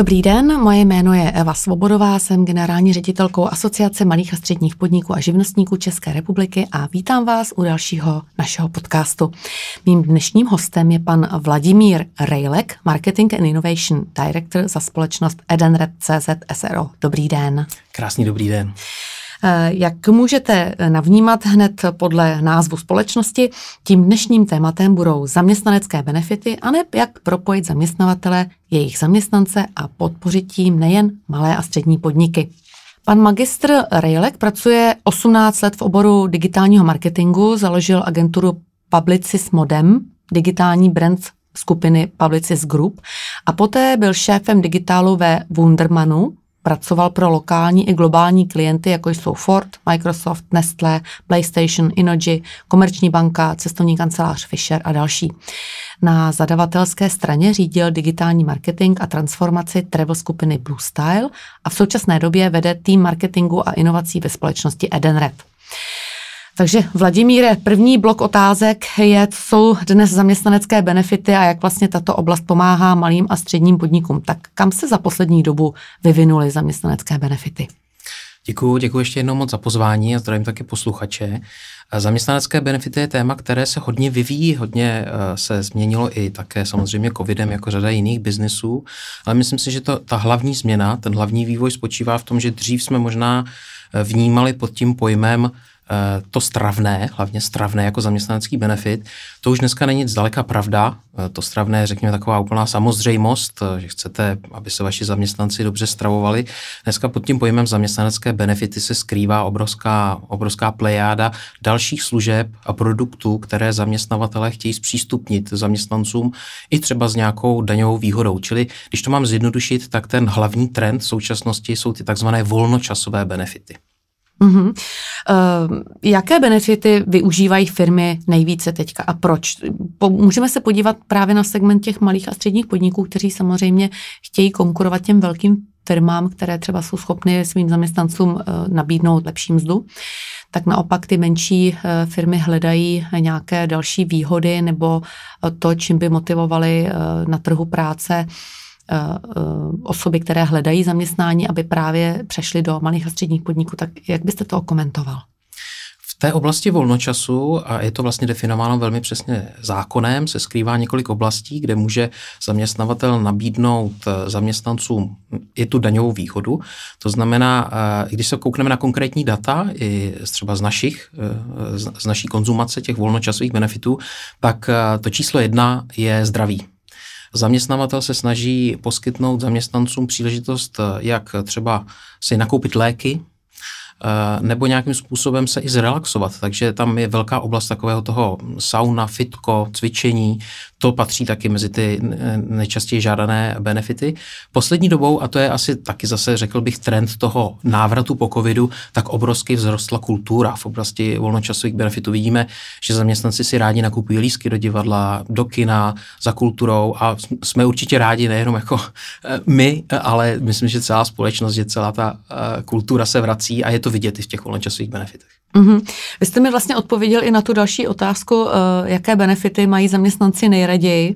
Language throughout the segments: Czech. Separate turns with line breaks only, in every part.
Dobrý den, moje jméno je Eva Svobodová, jsem generální ředitelkou Asociace malých a středních podniků a živnostníků České republiky a vítám vás u dalšího našeho podcastu. Mým dnešním hostem je pan Vladimír Rejlek, Marketing and Innovation Director za společnost Edenred CZ SRO. Dobrý den.
Krásný dobrý den.
Eh, jak můžete navnímat hned podle názvu společnosti, tím dnešním tématem budou zaměstnanecké benefity a ne jak propojit zaměstnavatele, jejich zaměstnance a podpořit tím nejen malé a střední podniky. Pan magistr Rejlek pracuje 18 let v oboru digitálního marketingu, založil agenturu Publicis Modem, digitální brand skupiny Publicis Group a poté byl šéfem digitálu ve Wundermanu, Pracoval pro lokální i globální klienty, jako jsou Ford, Microsoft, Nestlé, PlayStation, Inoji, Komerční banka, cestovní kancelář Fisher a další. Na zadavatelské straně řídil digitální marketing a transformaci travel skupiny Blue Style a v současné době vede tým marketingu a inovací ve společnosti Edenred. Takže Vladimíre, první blok otázek je, co jsou dnes zaměstnanecké benefity a jak vlastně tato oblast pomáhá malým a středním podnikům. Tak kam se za poslední dobu vyvinuly zaměstnanecké benefity?
Děkuji, děkuji ještě jednou moc za pozvání a zdravím taky posluchače. Zaměstnanecké benefity je téma, které se hodně vyvíjí, hodně eh, se změnilo i také samozřejmě covidem, jako řada jiných biznesů, ale myslím si, že to, ta hlavní změna, ten hlavní vývoj spočívá v tom, že dřív jsme možná eh, vnímali pod tím pojmem Eh, to stravné, hlavně stravné jako zaměstnanecký benefit, to už dneska není zdaleka pravda. Eh, to stravné je, řekněme, taková úplná samozřejmost, eh, že chcete, aby se vaši zaměstnanci dobře stravovali. Dneska pod tím pojmem zaměstnanecké benefity se skrývá obrovská, obrovská plejáda dalších služeb a produktů, které zaměstnavatele chtějí zpřístupnit zaměstnancům i třeba s nějakou daňovou výhodou. Čili, když to mám zjednodušit, tak ten hlavní trend v současnosti jsou ty takzvané volnočasové benefity.
Mm-hmm. Uh, jaké benefity využívají firmy nejvíce teďka a proč? Po, můžeme se podívat právě na segment těch malých a středních podniků, kteří samozřejmě chtějí konkurovat těm velkým firmám, které třeba jsou schopny svým zaměstnancům uh, nabídnout lepší mzdu. Tak naopak ty menší uh, firmy hledají nějaké další výhody nebo to, čím by motivovali na trhu práce Eh, eh, osoby, které hledají zaměstnání, aby právě přešly do malých a středních podniků. Tak jak byste to komentoval?
V té oblasti volnočasu, a je to vlastně definováno velmi přesně zákonem, se skrývá několik oblastí, kde může zaměstnavatel nabídnout eh, zaměstnancům i tu daňovou výhodu. To znamená, když se koukneme na konkrétní data, i třeba z našich, z naší konzumace těch volnočasových benefitů, tak to číslo jedna je zdraví. Zaměstnavatel se snaží poskytnout zaměstnancům příležitost, jak třeba si nakoupit léky, Eh, nebo nějakým způsobem se i zrelaxovat. Takže tam je velká oblast takového toho sauna, fitko, cvičení, to patří taky mezi ty nejčastěji žádané benefity. Poslední dobou, a to je asi taky zase, řekl bych, trend toho návratu po covidu, tak obrovsky vzrostla kultura v oblasti volnočasových benefitů. Vidíme, že zaměstnanci si rádi nakupují lísky do divadla, do kina, za kulturou a jsme určitě rádi nejenom jako eh, my, ale myslím, že celá společnost, že celá ta eh, kultura se vrací a je to vidět i v těch volnočasových benefitech.
Mm-hmm. Vy jste mi vlastně odpověděl i na tu další otázku, uh, jaké benefity mají zaměstnanci nejraději.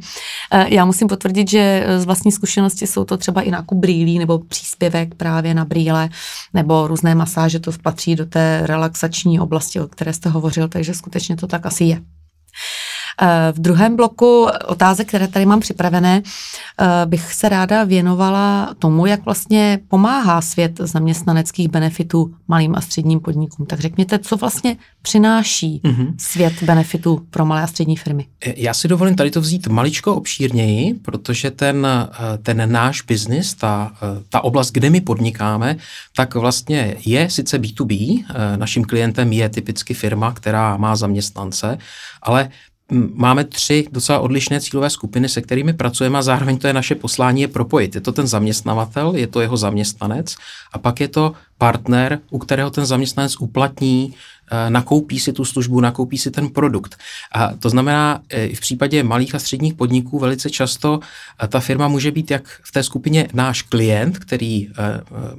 Uh, já musím potvrdit, že z vlastní zkušenosti jsou to třeba i nákup brýlí nebo příspěvek právě na brýle nebo různé masáže, to patří do té relaxační oblasti, o které jste hovořil, takže skutečně to tak asi je. Eh, v druhém bloku otázek, které tady mám připravené, eh, bych se ráda věnovala tomu, jak vlastně pomáhá svět zaměstnaneckých benefitů malým a středním podnikům. Tak řekněte, co vlastně přináší mm-hmm. svět benefitů pro malé a střední firmy.
Eh, já si dovolím tady to vzít maličko obšírněji, protože ten, ten náš biznis, ta, ta oblast, kde my podnikáme, tak vlastně je sice B2B, naším klientem je typicky firma, která má zaměstnance, ale máme tři docela odlišné cílové skupiny, se kterými pracujeme a zároveň to je naše poslání je propojit. Je to ten zaměstnavatel, je to jeho zaměstnanec a pak je to partner, u kterého ten zaměstnanec uplatní Eh, nakoupí si tu službu, nakoupí si ten produkt. A to znamená, eh, v případě malých a středních podniků velice často eh, ta firma může být jak v té skupině náš klient, který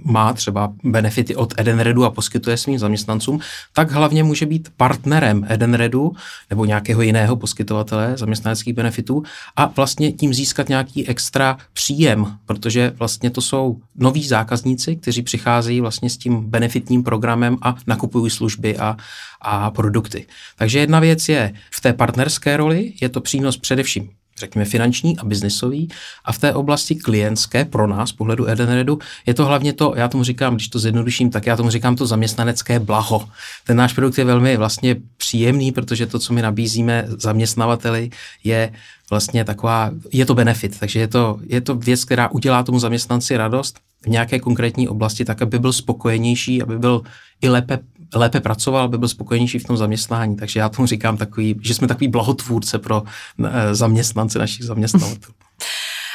má třeba benefity od Edenredu a poskytuje svým zaměstnancům, tak hlavně může být partnerem Edenredu nebo nějakého jiného poskytovatele zaměstnaneckých benefitů a vlastně tím získat nějaký extra příjem, protože vlastně to jsou noví zákazníci, kteří přicházejí vlastně s tím benefitním programem a nakupují služby a a, produkty. Takže jedna věc je v té partnerské roli, je to přínos především řekněme finanční a biznisový a v té oblasti klientské pro nás, pohledu Edenredu, je to hlavně to, já tomu říkám, když to zjednoduším, tak já tomu říkám to zaměstnanecké blaho. Ten náš produkt je velmi vlastně příjemný, protože to, co my nabízíme zaměstnavateli, je vlastně taková, je to benefit, takže je to, je to věc, která udělá tomu zaměstnanci radost v nějaké konkrétní oblasti, tak aby byl spokojenější, aby byl i lépe lépe pracoval, aby byl spokojenější v tom zaměstnání. Takže já tomu říkám takový, že jsme takový blahotvůrce pro eh, zaměstnance našich zaměstnavatelů.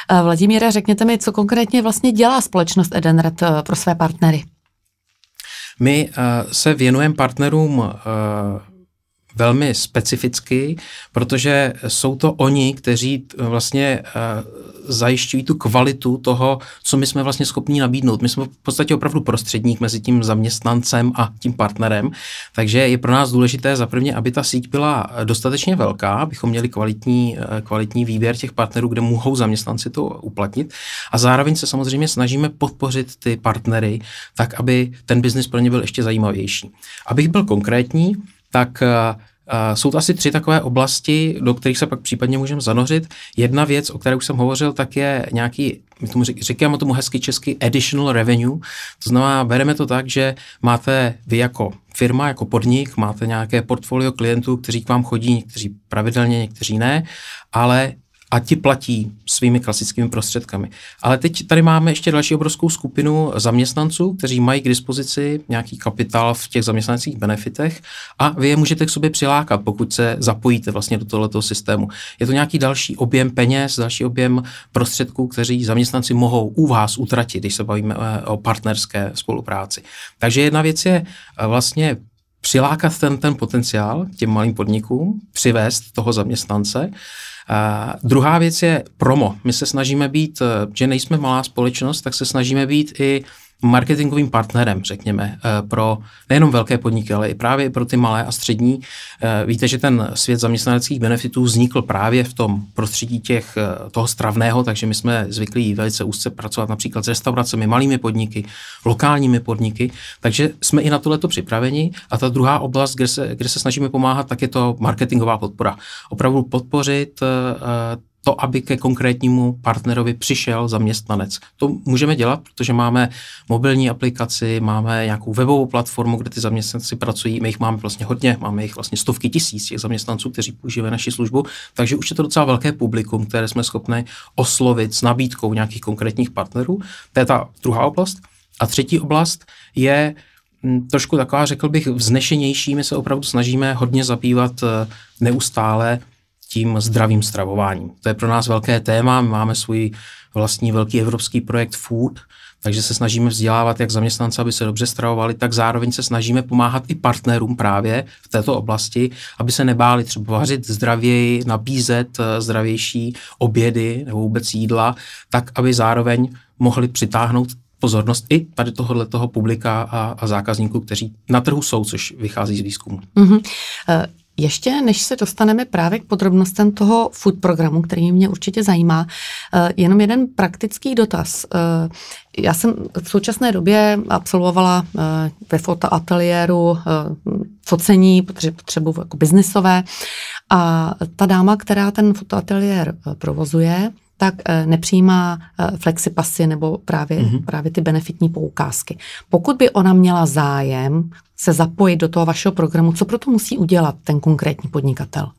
Eh, Vladimíre, řekněte mi, co konkrétně vlastně dělá společnost Edenred eh, pro své partnery?
My se věnujeme partnerům velmi specificky, protože jsou to oni, kteří vlastně zajišťují tu kvalitu toho, co my jsme vlastně schopni nabídnout. My jsme v podstatě opravdu prostředník mezi tím zaměstnancem a tím partnerem, takže je pro nás důležité za prvně, aby ta síť byla dostatečně velká, abychom měli kvalitní, eh, kvalitní výběr těch partnerů, kde mohou zaměstnanci to uplatnit. A zároveň se samozřejmě snažíme podpořit ty partnery tak, aby ten biznis pro ně byl ještě zajímavější. Abych byl konkrétní, tak eh, jsou to asi tři takové oblasti, do kterých se pak případně můžeme zanořit. Jedna věc, o které už jsem hovořil, tak je nějaký, my tomu řík, říkáme tomu hezky česky, additional revenue. To znamená, bereme to tak, že máte vy jako firma, jako podnik, máte nějaké portfolio klientů, kteří k vám chodí, někteří pravidelně, někteří ne, ale a ti platí svými klasickými prostředkami. Ale teď tady máme ještě další obrovskou skupinu zaměstnanců, kteří mají k dispozici nějaký kapitál v těch zaměstnaneckých benefitech a vy je můžete k sobě přilákat, pokud se zapojíte vlastně do tohoto systému. Je to nějaký další objem peněz, další objem prostředků, kteří zaměstnanci mohou u vás utratit, když se bavíme eh, o partnerské spolupráci. Takže jedna věc je eh, vlastně přilákat ten, ten potenciál těm malým podnikům, přivést toho zaměstnance, a druhá věc je promo. My se snažíme být, eh, že nejsme malá společnost, tak se snažíme být i marketingovým partnerem, řekněme, eh, pro nejenom velké podniky, ale i právě pro ty malé a střední. Eh, víte, že ten svět zaměstnaneckých benefitů vznikl právě v tom prostředí těch, toho stravného, takže my jsme zvyklí velice úzce pracovat například s restauracemi, malými podniky, lokálními podniky, takže jsme i na tohleto připraveni. A ta druhá oblast, kde se, kde se snažíme pomáhat, tak je to marketingová podpora. Opravdu podpořit to, aby ke konkrétnímu partnerovi přišel zaměstnanec. To můžeme dělat, protože máme mobilní aplikaci, máme nějakou webovou platformu, kde ty zaměstnanci pracují. My jich máme vlastně hodně, máme jich vlastně stovky tisíc těch zaměstnanců, kteří používají naši službu, takže už je to docela velké publikum, které jsme schopni oslovit s nabídkou nějakých konkrétních partnerů. To je ta druhá oblast. A třetí oblast je hm, trošku taková, řekl bych, vznešenější. My se opravdu snažíme hodně zabývat eh, neustále tím zdravým stravováním. To je pro nás velké téma, my máme svůj vlastní velký evropský projekt Food, takže se snažíme vzdělávat jak zaměstnance, aby se dobře stravovali, tak zároveň se snažíme pomáhat i partnerům právě v této oblasti, aby se nebáli třeba vařit zdravěji, nabízet eh, zdravější obědy nebo vůbec jídla, tak aby zároveň mohli přitáhnout pozornost i tady tohohle toho publika a, a zákazníků, kteří na trhu jsou, což vychází z výzkumu. Mm-hmm.
Ještě než se dostaneme právě k podrobnostem toho food programu, který mě určitě zajímá, eh, jenom jeden praktický dotaz. Eh, já jsem v současné době absolvovala eh, ve fotoateliéru focení, protože potřebuji jako biznisové a ta dáma, která ten fotoateliér provozuje, tak nepřijímá flexipasy nebo právě, mm-hmm. právě ty benefitní poukázky. Pokud by ona měla zájem se zapojit do toho vašeho programu, co proto musí udělat ten konkrétní podnikatel?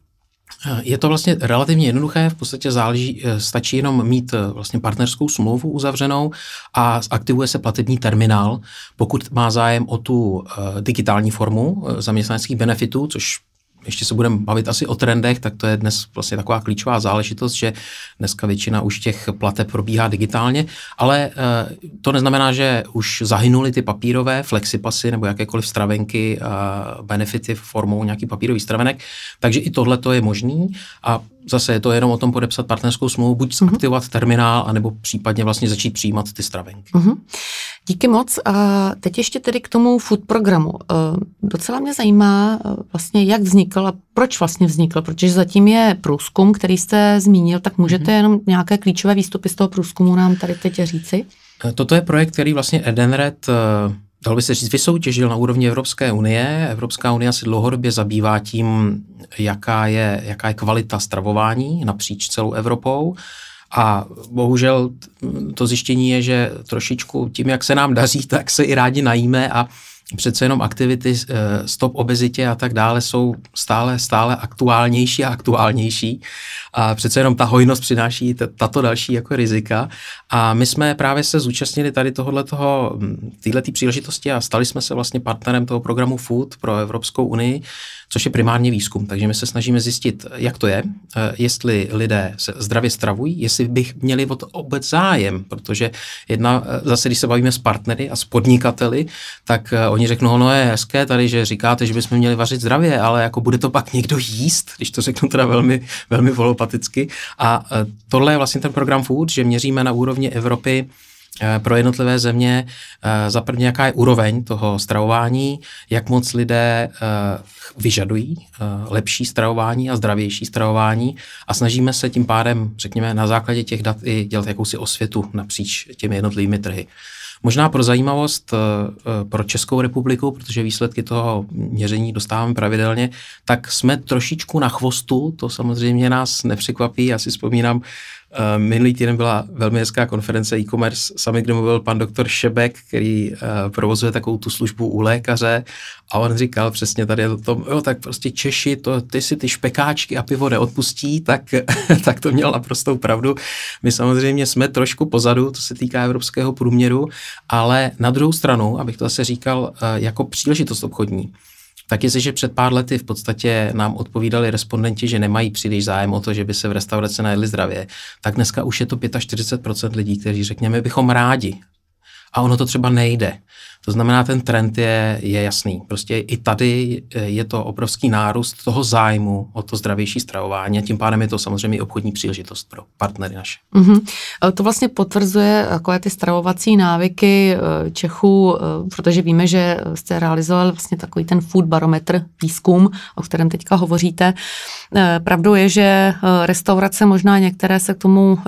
Je to vlastně relativně jednoduché, v podstatě záleží, eh, stačí jenom mít eh, vlastně partnerskou smlouvu uzavřenou a aktivuje se platební terminál. Pokud má zájem o tu digitální formu zaměstnaneckých benefitů, což ještě se budeme bavit asi o trendech, tak to je dnes vlastně taková klíčová záležitost, že dneska většina už těch plateb probíhá digitálně, ale eh, to neznamená, že už zahynuli ty papírové flexipasy nebo jakékoliv stravenky, benefity formou nějaký papírový stravenek, takže i tohle to je možný. A zase je to jenom o tom podepsat partnerskou smlouvu, buď mm-hmm. aktivovat terminál, anebo případně vlastně začít přijímat ty stravenky. Mm-hmm.
Díky moc. A teď ještě tedy k tomu food programu. E, docela mě zajímá e, vlastně, jak vznikl a proč vlastně vznikl, protože zatím je průzkum, který jste zmínil, tak můžete mm-hmm. jenom nějaké klíčové výstupy z toho průzkumu nám tady teď říci?
E, toto je projekt, který vlastně Edenred dalo by se říct, vysoutěžil na úrovni Evropské unie. Evropská unie se dlouhodobě zabývá tím, jaká je, jaká je kvalita stravování napříč celou Evropou. A bohužel to zjištění je, že trošičku tím, jak se nám daří, tak se i rádi najíme a přece jenom aktivity eh, stop obezitě a tak dále jsou stále, stále aktuálnější a aktuálnější. A přece jenom ta hojnost přináší tato další jako rizika. A my jsme právě se zúčastnili tady tohohle toho, hm, této příležitosti a stali jsme se vlastně partnerem toho programu Food pro Evropskou unii, což je primárně výzkum. Takže my se snažíme zjistit, jak to je, eh, jestli lidé se zdravě stravují, jestli bych měli o to obec zájem, protože jedna, eh, zase když se bavíme s partnery a s podnikateli, tak eh, oni řeknou, no je hezké tady, že říkáte, že bychom měli vařit zdravě, ale jako bude to pak někdo jíst, když to řeknu teda velmi, velmi volopaticky. A tohle je vlastně ten program Food, že měříme na úrovni Evropy Eh, pro jednotlivé země eh, za první, jaká je úroveň toho stravování, jak moc lidé vyžadují lepší stravování a zdravější stravování a snažíme se tím pádem, řekněme, na základě těch dat i dělat jakousi osvětu napříč těmi jednotlivými trhy. Možná pro zajímavost pro Českou republiku, protože výsledky toho měření dostáváme pravidelně, tak jsme trošičku na chvostu, to samozřejmě nás nepřekvapí. Já si vzpomínám, Eh, minulý týden byla velmi hezká konference e-commerce, sami, kde mluvil pan doktor Šebek, který uh, provozuje takovou tu službu u lékaře a on říkal přesně tady o tom, jo, tak prostě Češi, to, ty si ty špekáčky a pivo neodpustí, tak, tak to měl naprostou pravdu. My samozřejmě jsme trošku pozadu, co se týká evropského průměru, ale na druhou stranu, abych to zase říkal, uh, jako příležitost obchodní, tak jestliže před pár lety v podstatě nám odpovídali respondenti, že nemají příliš zájem o to, že by se v restauraci najedli zdravě, tak dneska už je to 45% lidí, kteří řekněme, bychom rádi. A ono to třeba nejde. To znamená, ten trend je, je jasný. Prostě i tady eh, je to obrovský nárůst toho zájmu o to zdravější stravování a tím pádem je to samozřejmě obchodní příležitost pro partnery naše.
Mm-hmm. To vlastně potvrzuje takové ty stravovací návyky eh, Čechů, protože víme, že jste realizoval vlastně takový ten food barometr výzkum, o kterém teďka hovoříte. Pravdou je, že restaurace možná některé se k tomu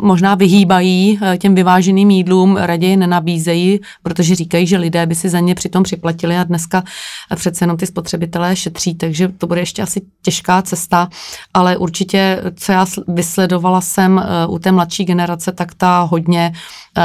možná vyhýbají těm vyváženým jídlům, raději nenabízejí, protože říkají, říkají, že lidé by si za ně přitom připlatili a dneska přece jenom ty spotřebitelé šetří, takže to bude ještě asi těžká cesta, ale určitě, co já vysledovala jsem eh, u té mladší generace, tak ta hodně eh,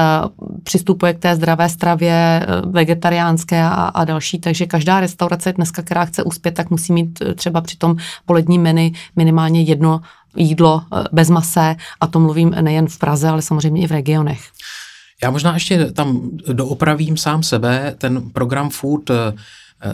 přistupuje k té zdravé stravě, eh, vegetariánské a, a další, takže každá restaurace dneska, která chce uspět, tak musí mít třeba při tom polední menu minimálně jedno jídlo bez masé a to mluvím nejen v Praze, ale samozřejmě i v regionech.
Já možná ještě tam doopravím sám sebe. Ten program Food eh,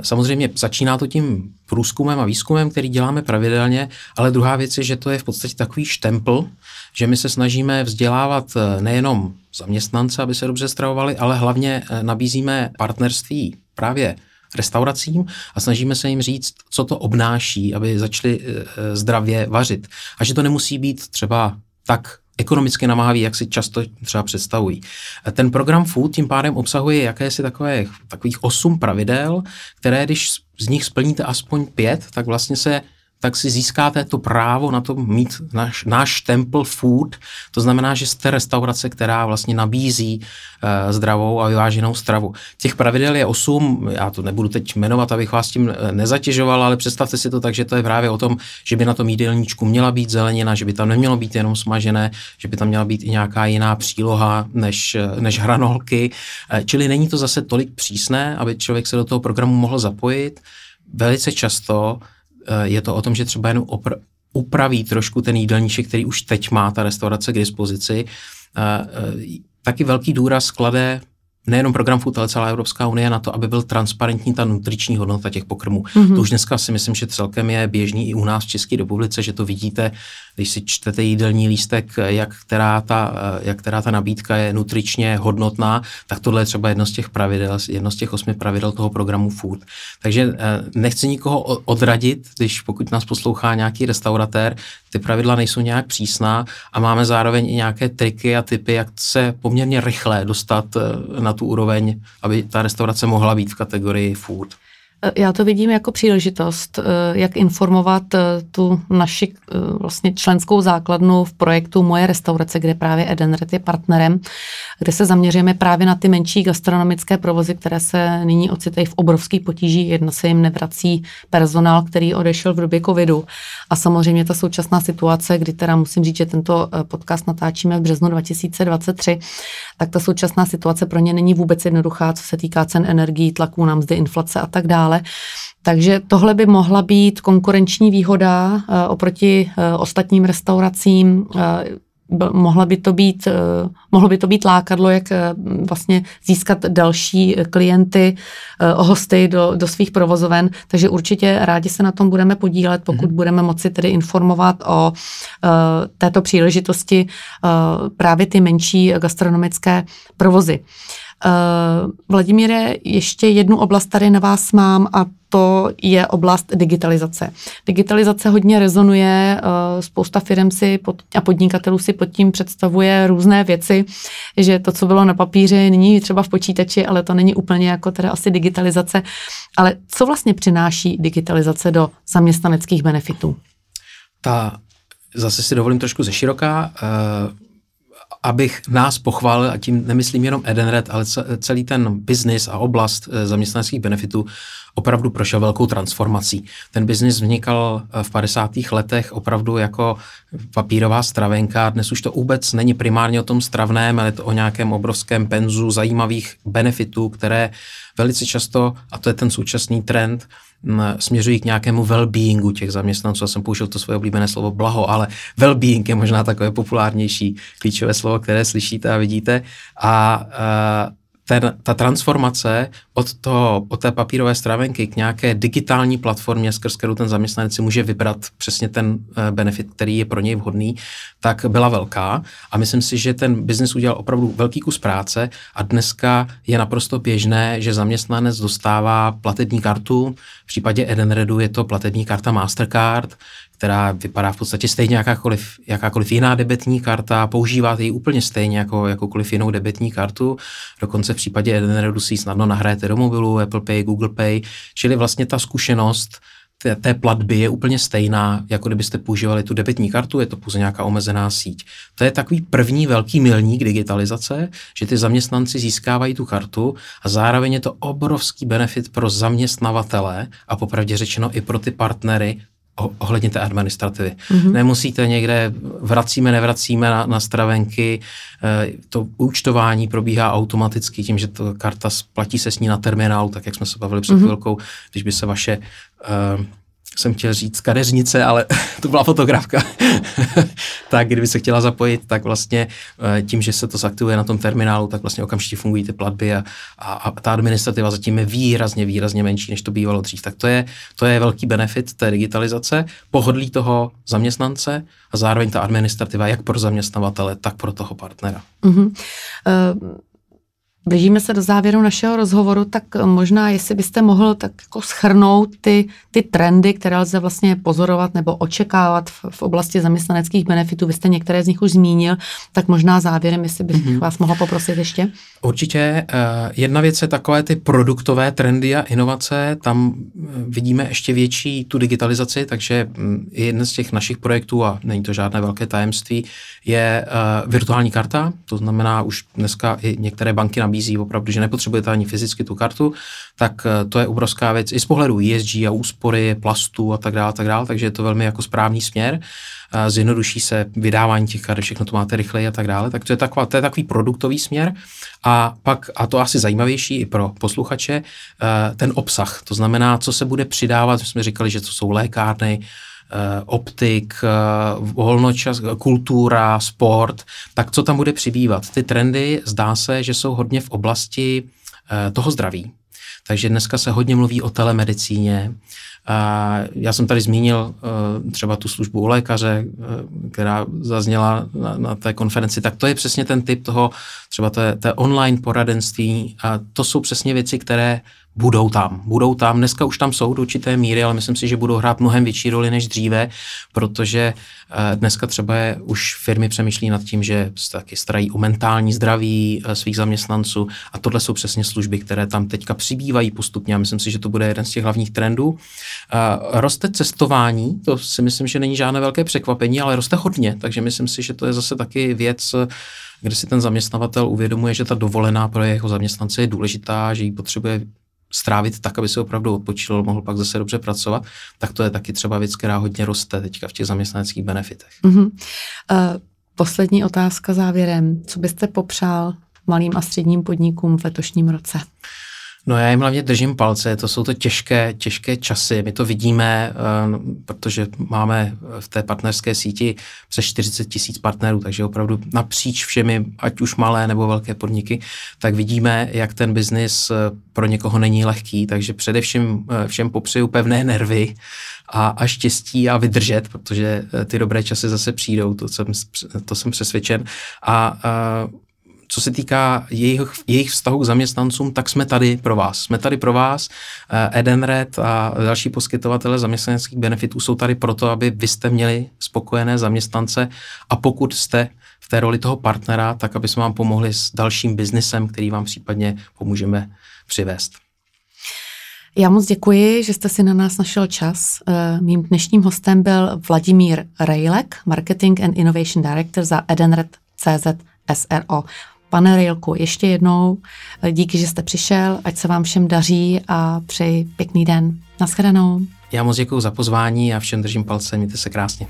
Samozřejmě začíná to tím průzkumem a výzkumem, který děláme pravidelně, ale druhá věc je, že to je v podstatě takový štempl, že my se snažíme vzdělávat eh, nejenom zaměstnance, aby se dobře stravovali, ale hlavně eh, nabízíme partnerství právě restauracím a snažíme se jim říct, co to obnáší, aby začali zdravě vařit. A že to nemusí být třeba tak ekonomicky namáhavý, jak si často třeba představují. Ten program Food tím pádem obsahuje jakési takové, takových osm pravidel, které když z nich splníte aspoň pět, tak vlastně se tak si získáte to právo na to mít náš, náš temple food. To znamená, že jste restaurace, která vlastně nabízí uh, zdravou a vyváženou stravu. Těch pravidel je osm, já to nebudu teď jmenovat, abych vás tím eh, nezatěžoval, ale představte si to tak, že to je právě o tom, že by na tom jídelníčku měla být zelenina, že by tam nemělo být jenom smažené, že by tam měla být i nějaká jiná příloha než, eh, než hranolky. Čili není to zase tolik přísné, aby člověk se do toho programu mohl zapojit. Velice často je to o tom, že třeba jenom opr- upraví trošku ten jídelníček, který už teď má ta restaurace k dispozici. Eh, eh, taky velký důraz klade nejenom program Food, ale celá Evropská unie na to, aby byl transparentní ta nutriční hodnota těch pokrmů. Mm-hmm. To už dneska si myslím, že celkem je běžný i u nás v České republice, že to vidíte, když si čtete jídelní lístek, jak která ta, jak která ta nabídka je nutričně hodnotná, tak tohle je třeba jedno z těch pravidel, jedno z těch osmi pravidel toho programu Food. Takže eh, nechci nikoho odradit, když pokud nás poslouchá nějaký restauratér, ty pravidla nejsou nějak přísná a máme zároveň i nějaké triky a typy, jak se poměrně rychle dostat eh, na tu úroveň, aby ta restaurace mohla být v kategorii food.
Já to vidím jako příležitost, eh, jak informovat eh, tu naši vlastně členskou základnu v projektu Moje restaurace, kde právě Edenred je partnerem, kde se zaměříme právě na ty menší gastronomické provozy, které se nyní ocitají v obrovský potíží. Jedna se jim nevrací personál, který odešel v době covidu. A samozřejmě ta současná situace, kdy teda musím říct, že tento eh, podcast natáčíme v březnu 2023, tak ta současná situace pro ně není vůbec jednoduchá, co se týká cen energií, tlaků na mzdy, inflace a tak dále. Takže tohle by mohla být konkurenční výhoda uh, oproti uh, ostatním restauracím. Uh, mohla by to být, eh, mohlo by to být lákadlo, jak eh, vlastně získat další klienty, eh, hosty do, do svých provozoven, takže určitě rádi se na tom budeme podílet, pokud mm-hmm. budeme moci tedy informovat o této příležitosti právě ty menší gastronomické provozy. Uh, Vladimíre, ještě jednu oblast tady na vás mám a to je oblast digitalizace. Digitalizace hodně rezonuje, uh, spousta firm si pod, a podnikatelů si pod tím představuje různé věci, že to, co bylo na papíře, není třeba v počítači, ale to není úplně jako teda asi digitalizace. Ale co vlastně přináší digitalizace do zaměstnaneckých benefitů?
Ta, zase si dovolím trošku ze široká, uh abych nás pochválil, a tím nemyslím jenom Edenred, ale celý ten biznis a oblast eh, zaměstnaneckých benefitů opravdu prošel velkou transformací. Ten biznis vznikal eh, v 50. letech opravdu jako papírová stravenka. Dnes už to vůbec není primárně o tom stravném, ale to o nějakém obrovském penzu zajímavých benefitů, které velice často, a to je ten současný trend, směřují k nějakému well-beingu těch zaměstnanců. Já jsem použil to svoje oblíbené slovo blaho, ale well-being je možná takové populárnější klíčové slovo, které slyšíte a vidíte. A, ten, ta transformace od, toho, od té papírové stravenky k nějaké digitální platformě, skrz kterou ten zaměstnanec si může vybrat přesně ten uh, benefit, který je pro něj vhodný, tak byla velká. A myslím si, že ten biznis udělal opravdu velký kus práce a dneska je naprosto běžné, že zaměstnanec dostává platební kartu. V případě Edenredu je to platební karta Mastercard, která vypadá v podstatě stejně jakákoliv, jakákoliv jiná debetní karta, používáte ji úplně stejně jako jakoukoliv jinou debetní kartu, dokonce v případě Edenredu si ji snadno nahrajete do mobilu, Apple Pay, Google Pay, čili vlastně ta zkušenost té, té platby je úplně stejná, jako kdybyste používali tu debetní kartu, je to pouze nějaká omezená síť. To je takový první velký milník digitalizace, že ty zaměstnanci získávají tu kartu a zároveň je to obrovský benefit pro zaměstnavatele a popravdě řečeno i pro ty partnery, ohledně té administrativy. Mm-hmm. Nemusíte někde, vracíme, nevracíme na, na stravenky, e, to účtování probíhá automaticky tím, že to karta platí se s ní na terminálu, tak jak jsme se bavili před mm-hmm. chvilkou, když by se vaše e, jsem chtěl říct kadeřnice, ale to byla fotografka. tak kdyby se chtěla zapojit, tak vlastně eh, tím, že se to zaktivuje na tom terminálu, tak vlastně okamžitě fungují ty platby a, a, a ta administrativa zatím je výrazně, výrazně menší, než to bývalo dřív. Tak to je, to je velký benefit té digitalizace, pohodlí toho zaměstnance a zároveň ta administrativa jak pro zaměstnavatele, tak pro toho partnera. Mm-hmm. Uh...
Blížíme se do závěru našeho rozhovoru, tak možná, jestli byste mohl tak jako schrnout ty, ty trendy, které lze vlastně pozorovat nebo očekávat v, v oblasti zaměstnaneckých benefitů. Vy jste některé z nich už zmínil, tak možná závěrem, jestli bych mm-hmm. vás mohla poprosit ještě.
Určitě. Uh, jedna věc je takové ty produktové trendy a inovace. Tam eh, vidíme ještě větší tu digitalizaci, takže mm, jeden z těch našich projektů, a není to žádné velké tajemství, je virtuální karta. To znamená, už dneska i některé banky nabízí opravdu, že nepotřebujete ani fyzicky tu kartu, tak eh, to je obrovská věc i z pohledu ESG a úspory, plastu a tak dále, tak dále, takže je to velmi jako správný směr. Eh, zjednoduší se vydávání těch karet, všechno to máte rychleji a tak dále, tak to je, taková, to je takový produktový směr. A pak, a to asi zajímavější i pro posluchače, eh, ten obsah, to znamená, co se bude přidávat, jsme říkali, že to jsou lékárny, optik, volnočas, kultura, sport, tak co tam bude přibývat? Ty trendy zdá se, že jsou hodně v oblasti toho zdraví. Takže dneska se hodně mluví o telemedicíně, já jsem tady zmínil třeba tu službu u lékaře, která zazněla na, na té konferenci, tak to je přesně ten typ toho, třeba té, té online poradenství a to jsou přesně věci, které budou tam. Budou tam, dneska už tam jsou do určité míry, ale myslím si, že budou hrát mnohem větší roli než dříve, protože eh, dneska třeba je, už firmy přemýšlí nad tím, že se taky starají o mentální zdraví eh, svých zaměstnanců. A tohle jsou přesně služby, které tam teďka přibývají postupně. A myslím si, že to bude jeden z těch hlavních trendů. Eh, roste cestování, to si myslím, že není žádné velké překvapení, ale roste hodně, takže myslím si, že to je zase taky věc, kde si ten zaměstnavatel uvědomuje, že ta dovolená pro jeho zaměstnance je důležitá, že ji potřebuje strávit tak, aby se opravdu odpočil, mohl pak zase dobře pracovat, tak to je taky třeba věc, která hodně roste teďka v těch zaměstnaneckých benefitech. Mm-hmm.
Uh, poslední otázka závěrem. Co byste popřál malým a středním podnikům v letošním roce?
No já jim hlavně držím palce, to jsou to těžké, těžké časy, my to vidíme, eh, protože máme v té partnerské síti přes 40 tisíc partnerů, takže opravdu napříč všemi, ať už malé nebo velké podniky, tak vidíme, jak ten biznis eh, pro někoho není lehký, takže především eh, všem popřeju pevné nervy a, a štěstí a vydržet, protože ty dobré časy zase přijdou, to jsem, to jsem přesvědčen. A, a co se týká jejich, jejich vztahu k zaměstnancům, tak jsme tady pro vás. Jsme tady pro vás. Eh, Edenred a další poskytovatele zaměstnaneckých benefitů jsou tady proto, aby vy jste měli spokojené zaměstnance a pokud jste v té roli toho partnera, tak aby jsme vám pomohli s dalším biznesem, který vám případně pomůžeme přivést.
Já moc děkuji, že jste si na nás našel čas. Eh, mým dnešním hostem byl Vladimír Rejlek, Marketing and Innovation Director za Edenred CZ SRO. Pane Rilku, ještě jednou díky, že jste přišel, ať se vám všem daří a přeji pěkný den. Naschledanou.
Já moc děkuji za pozvání a všem držím palce, mějte se krásně.